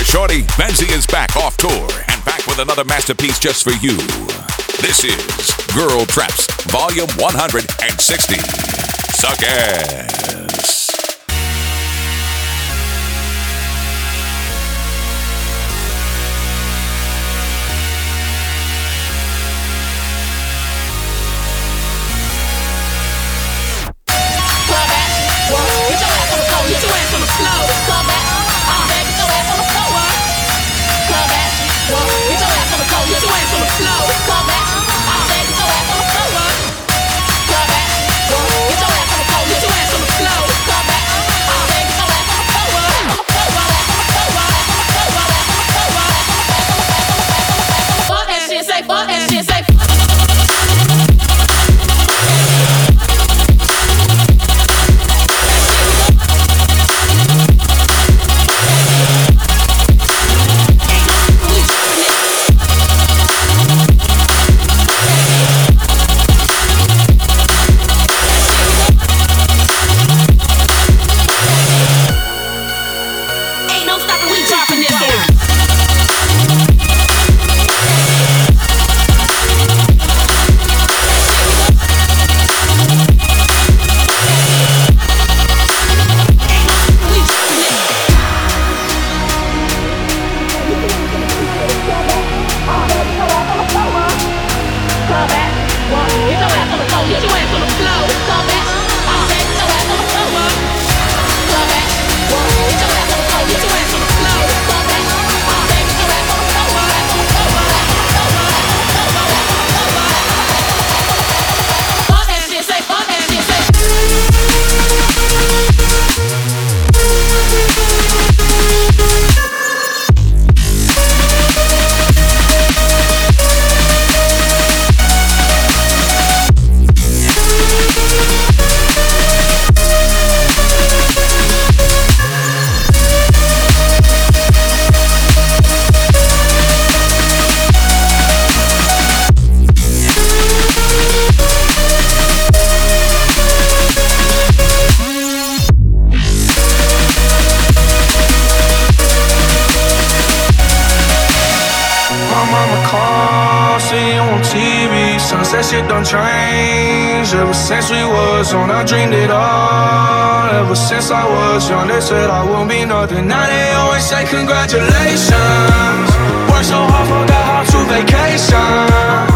there, Shorty. Benzi is back off tour and back with another masterpiece just for you. This is Girl Trapz, Volume 160. Suck ass. changed ever since we was on. I dreamed it all. Ever since I was young, they said I won't be nothing. Now they always say congratulations. Worked so hard, forgot how to vacation.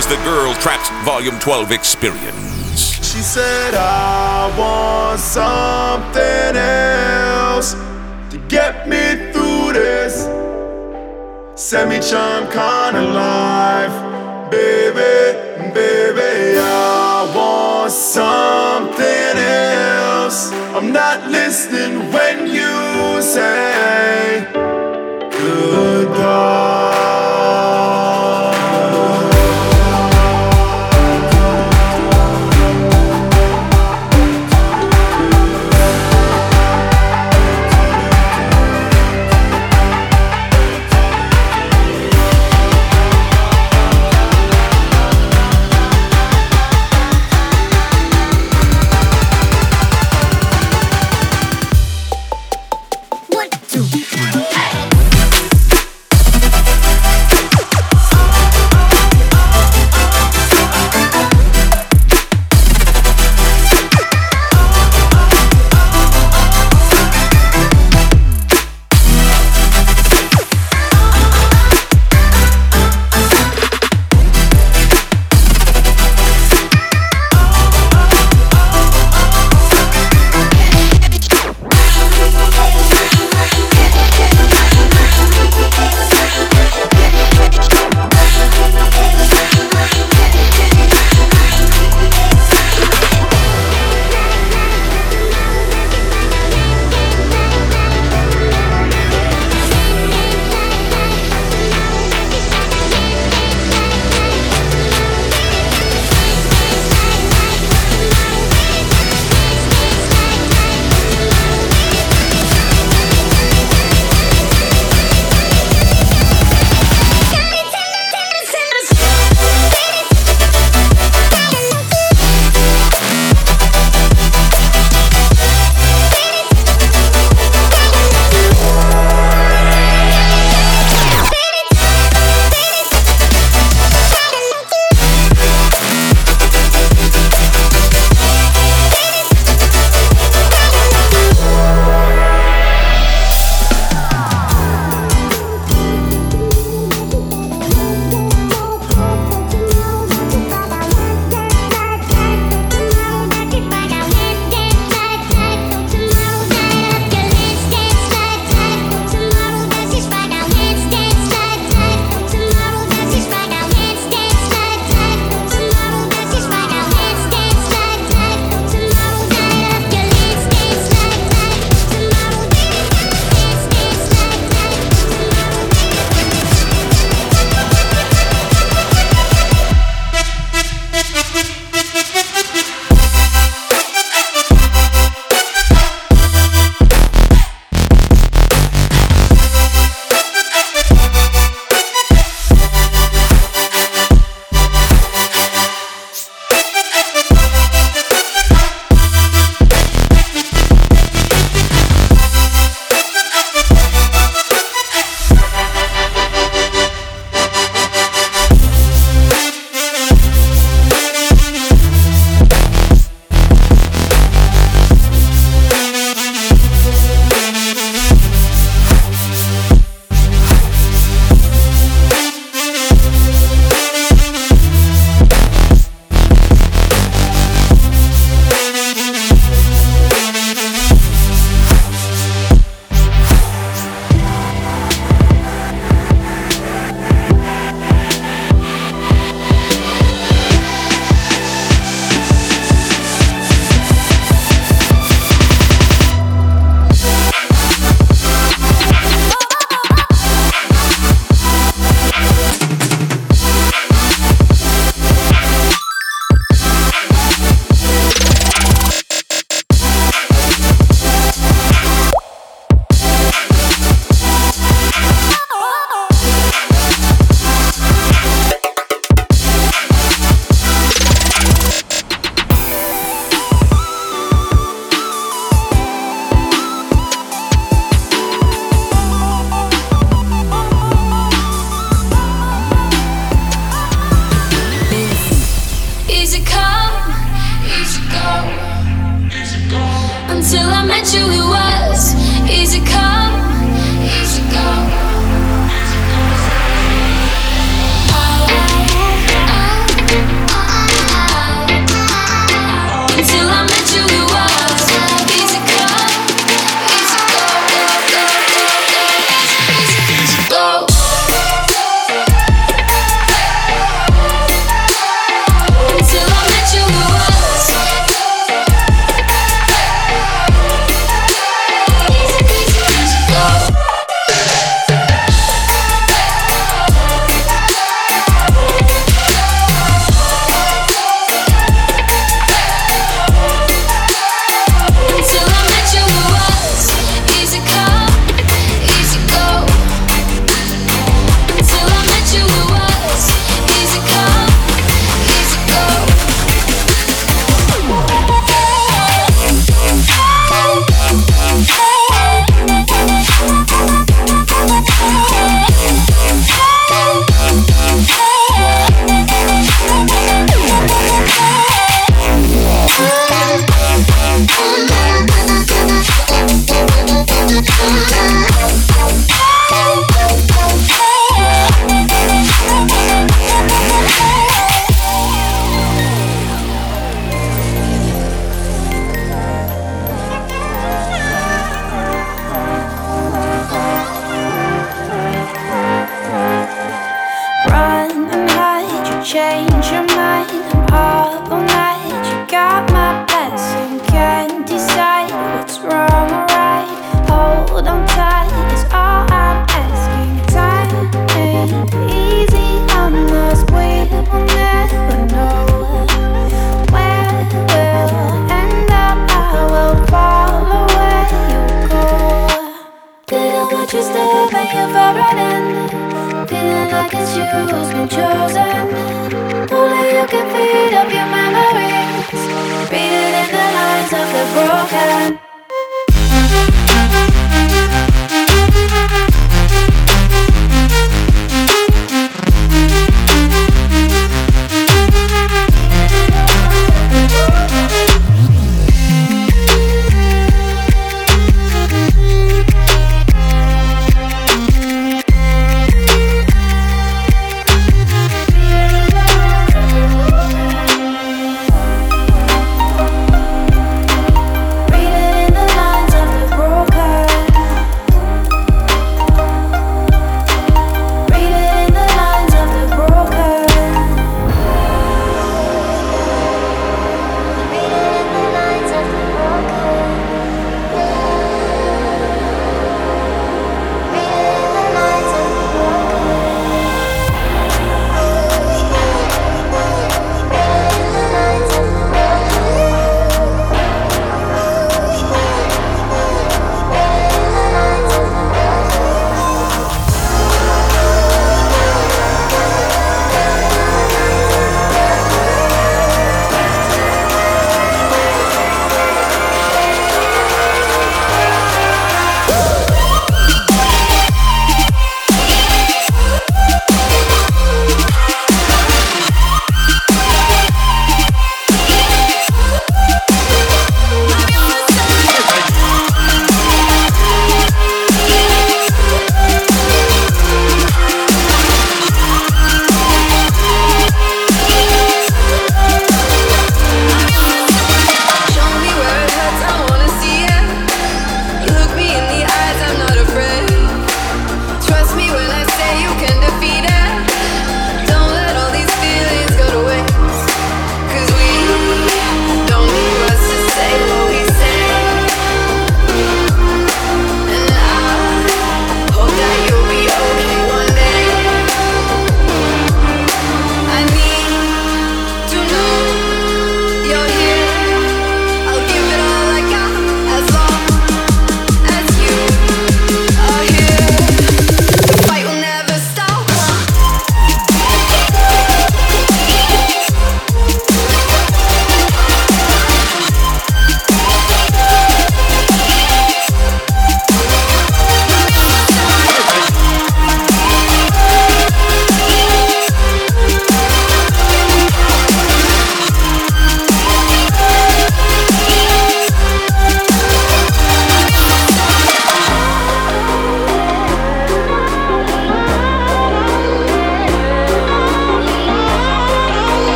Is the Girl Trapz Volume 12 experience. She said, I want something else to get me through this. Semi-charm kind of life, baby, baby. I want something else. I'm not listening when you say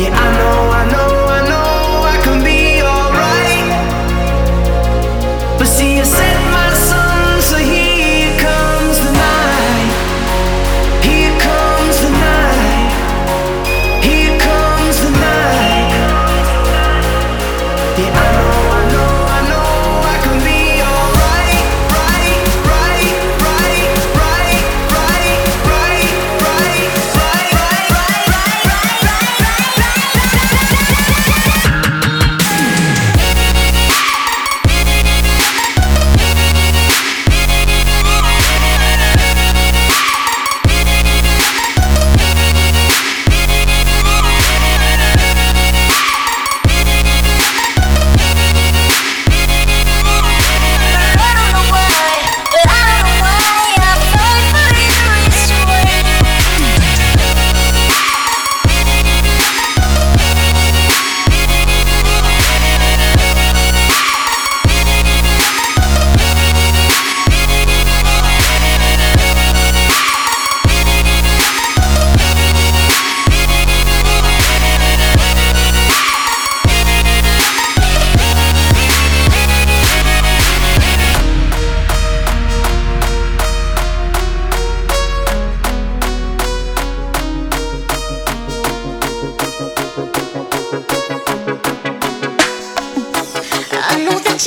Yeah, I'm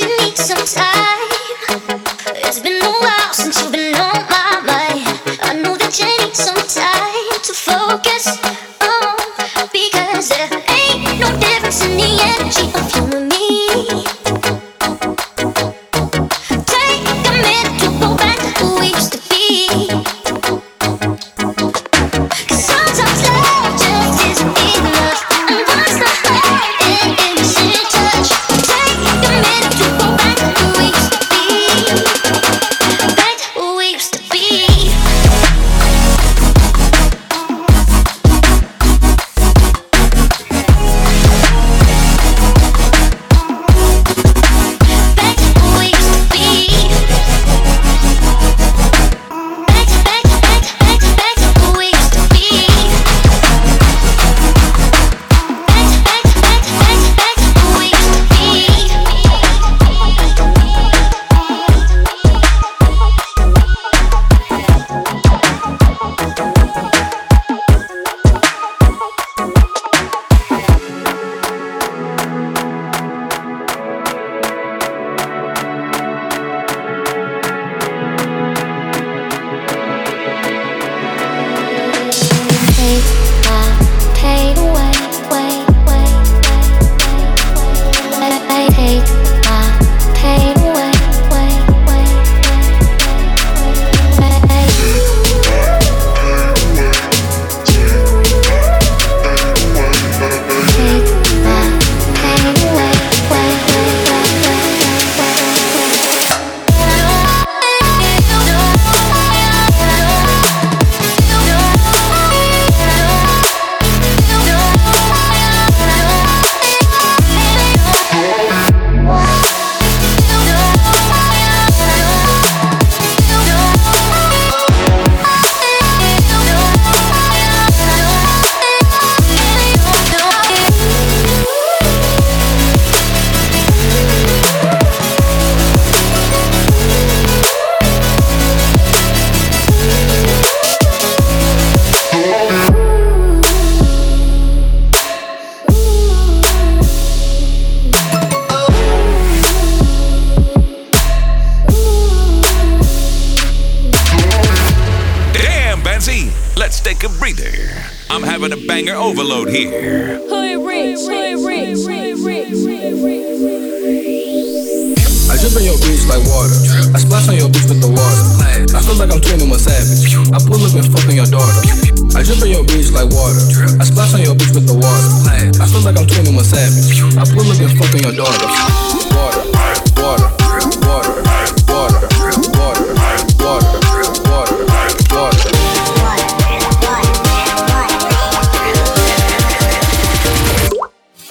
you need some time.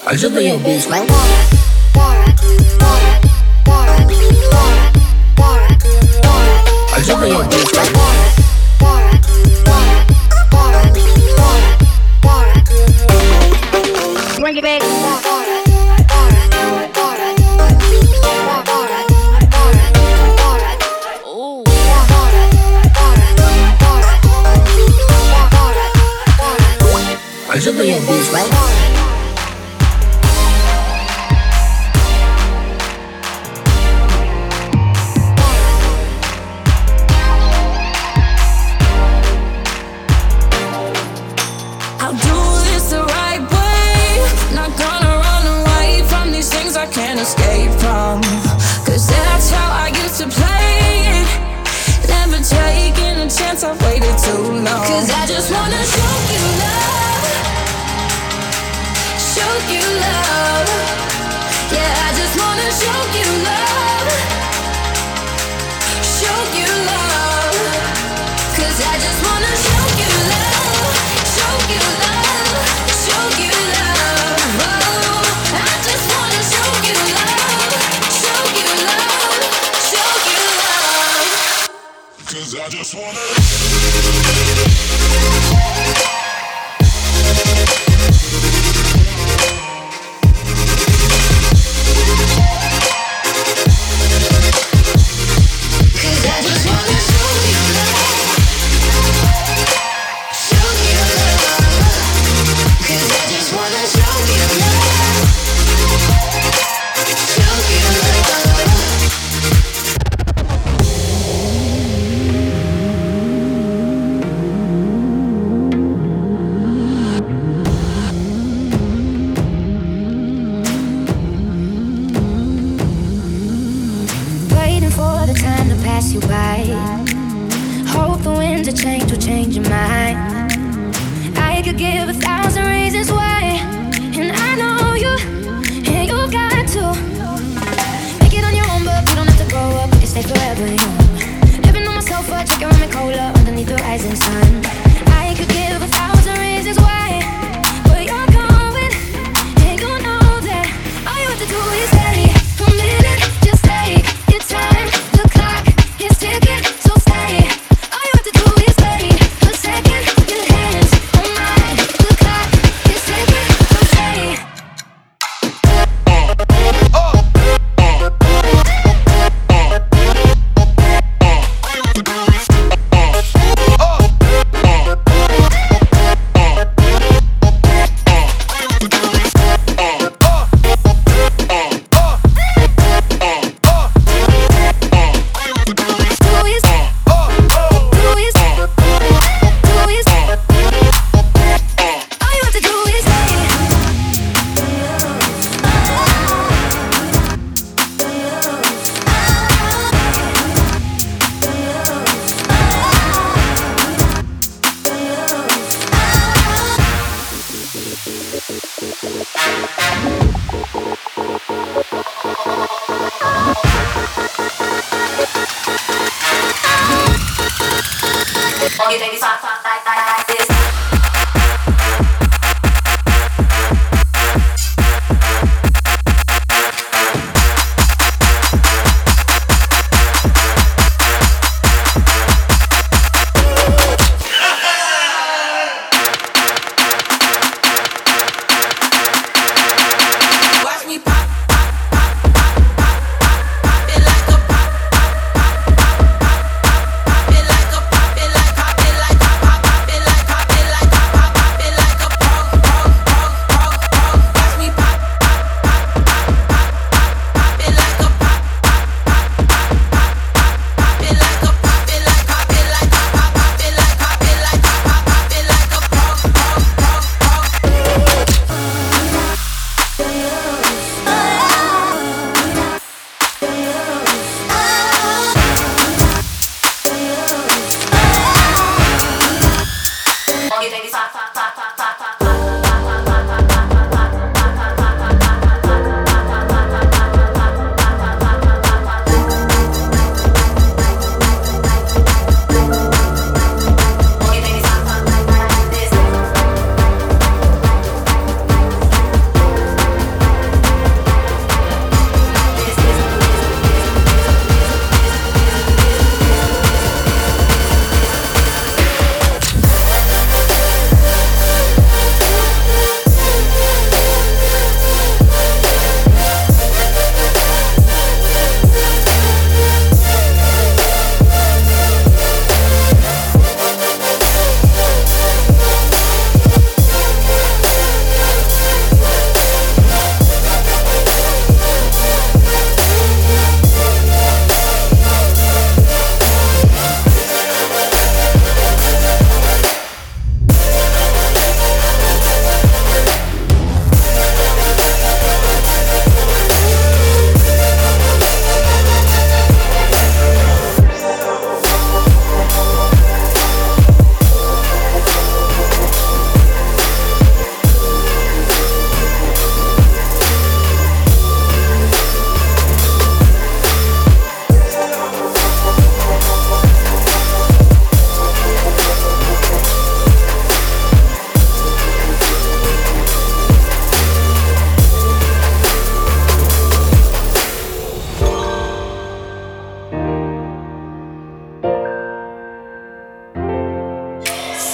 I just be your bitch like. Bring it back. I should be a bitch, right?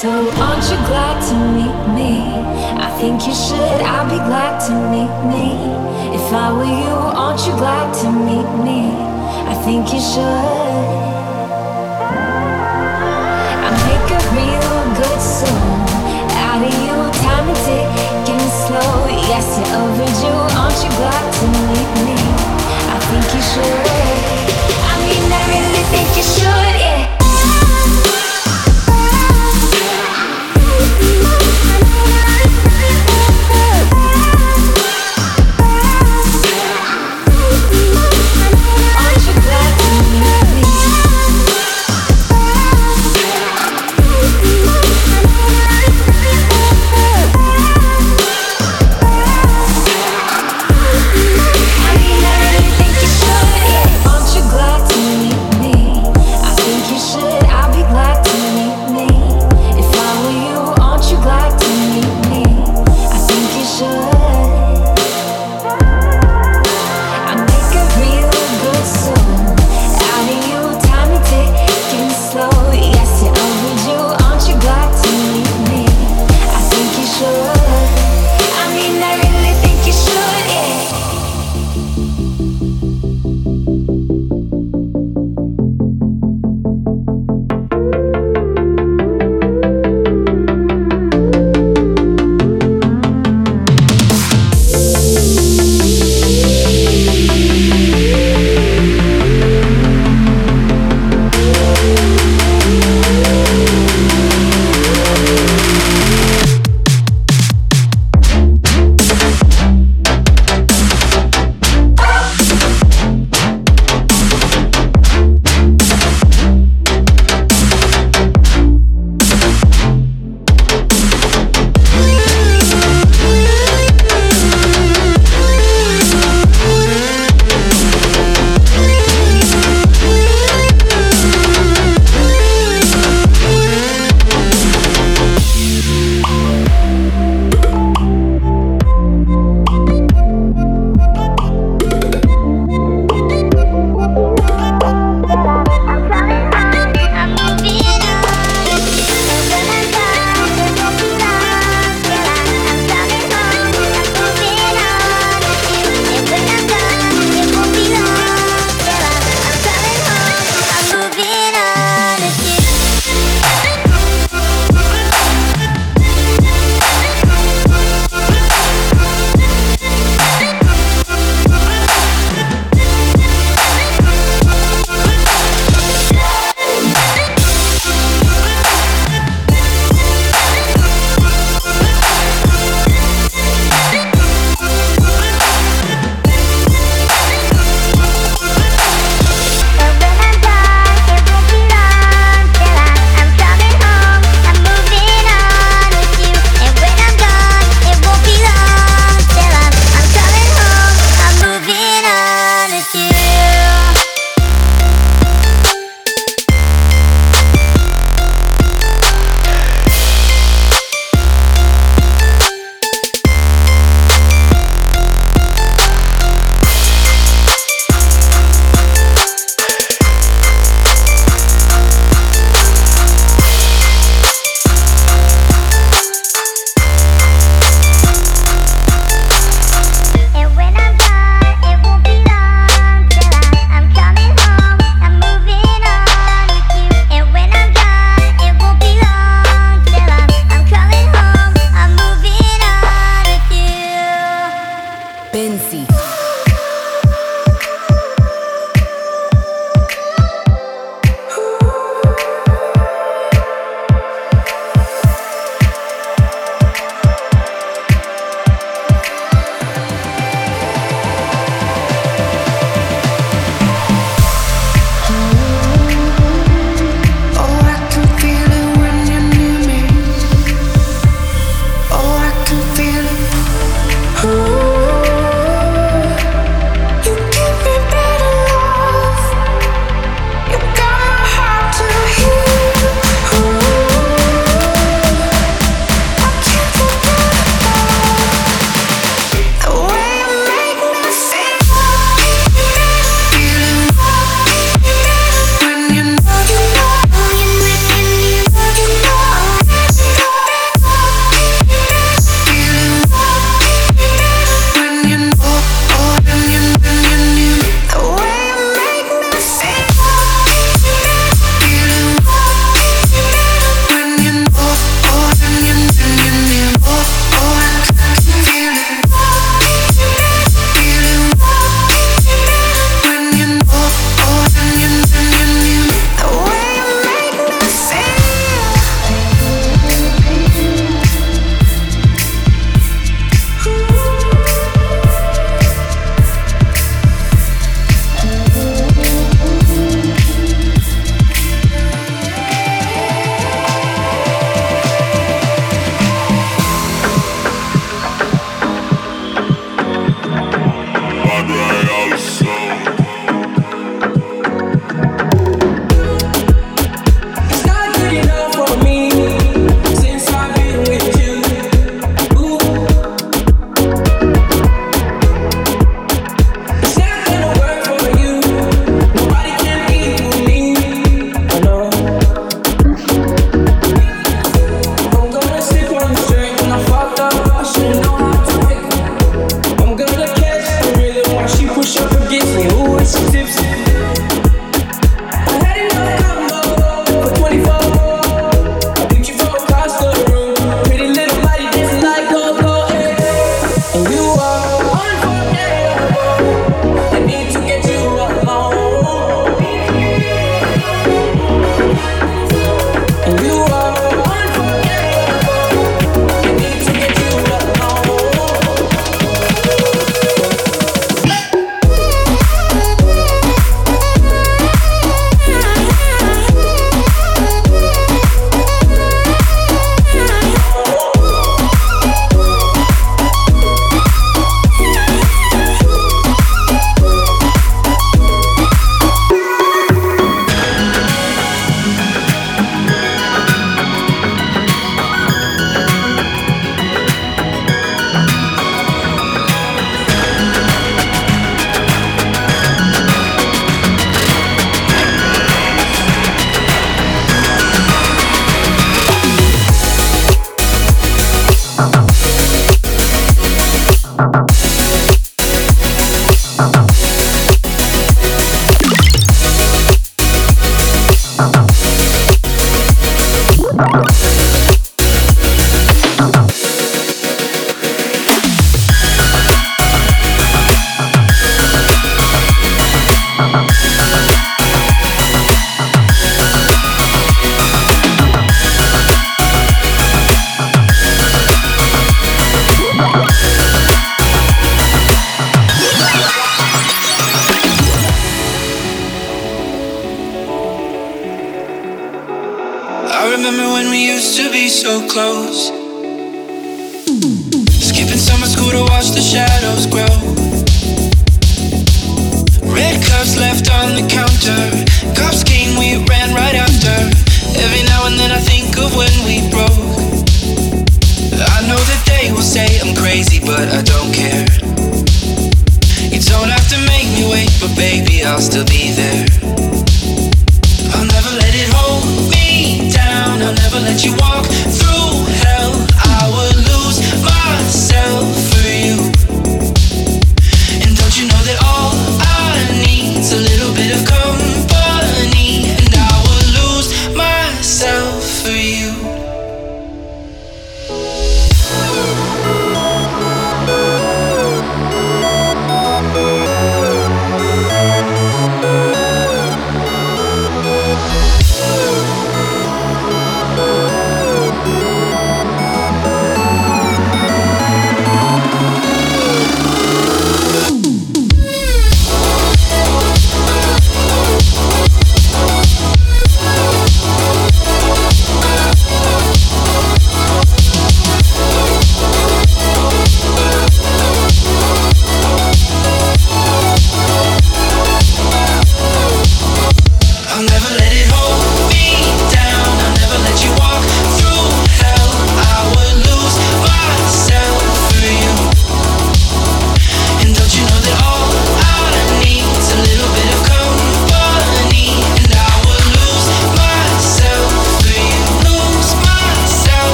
So aren't you glad to meet me? I think you should, I'd be glad to meet me. If I were you, aren't you glad to meet me? I think you should. I make a real good soul out of you, time is ticking slow. Yes, you're overdue, aren't you glad to meet me? I think you should. I mean, I really think you should.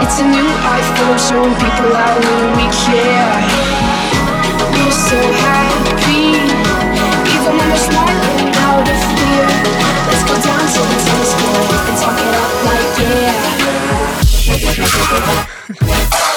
It's a new iPhone showing people how little we care. We're so happy, even when we're smiling out of fear. Let's go down to the tennis court and talk it up like yeah.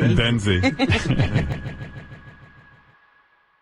Benzi. Benzi.